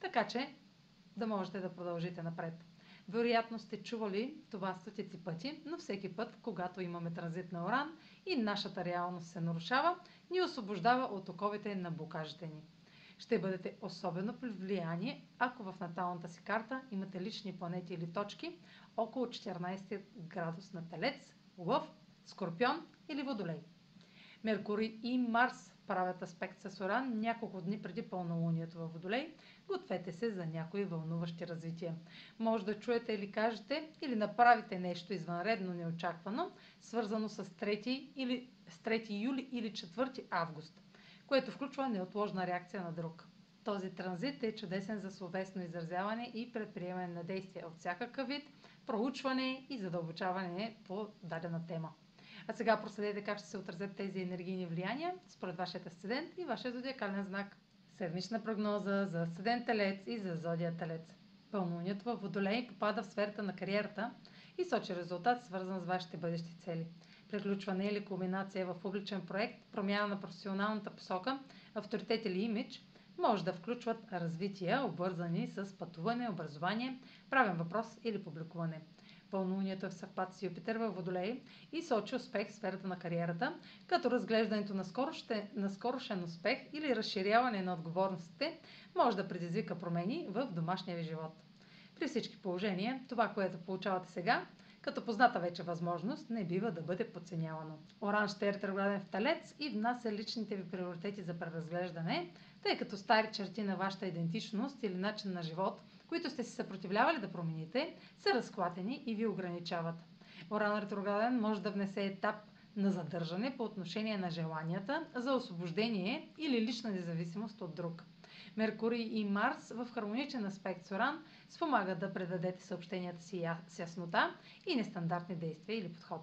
така че да можете да продължите напред. Вероятно сте чували това стотици пъти, но всеки път, когато имаме транзит на Оран и нашата реалност се нарушава, ни освобождава от оковите на блокажите ни. Ще бъдете особено при влияние, ако в наталната си карта имате лични планети или точки около 14 градус на Телец, Лъв, Скорпион или Водолей. Меркурий и Марс правят аспект с Оран няколко дни преди пълнолунието във Водолей. Гответе се за някои вълнуващи развития. Може да чуете или кажете, или направите нещо извънредно неочаквано, свързано с 3, или, с 3 юли или 4 август, което включва неотложна реакция на друг. Този транзит е чудесен за словесно изразяване и предприемане на действия от всякакъв вид, проучване и задълбочаване по дадена тема. А сега проследете как ще се отразят тези енергийни влияния според вашия асцендент и вашия зодиакален знак. Седмична прогноза за асцендент Телец и за зодия Телец. Пълнолунието във Водолей попада в сферата на кариерата и сочи резултат, свързан с вашите бъдещи цели. Приключване или кулминация в публичен проект, промяна на професионалната посока, авторитет или имидж може да включват развития, обвързани с пътуване, образование, правен въпрос или публикуване. Пълнолунието в съвпад с Юпитер във Водолей и сочи успех в сферата на кариерата, като разглеждането на, скороще, на скорошен успех или разширяване на отговорностите може да предизвика промени в домашния ви живот. При всички положения, това, което получавате сега, като позната вече възможност, не бива да бъде подценявано. Оранж ще е ретрограден в талец и внася личните ви приоритети за преразглеждане, тъй като стари черти на вашата идентичност или начин на живот, които сте се съпротивлявали да промените, са разклатени и ви ограничават. Оран ретрограден може да внесе етап на задържане по отношение на желанията за освобождение или лична независимост от друг. Меркурий и Марс в хармоничен аспект с Оран спомагат да предадете съобщенията си с яснота и нестандартни действия или подход.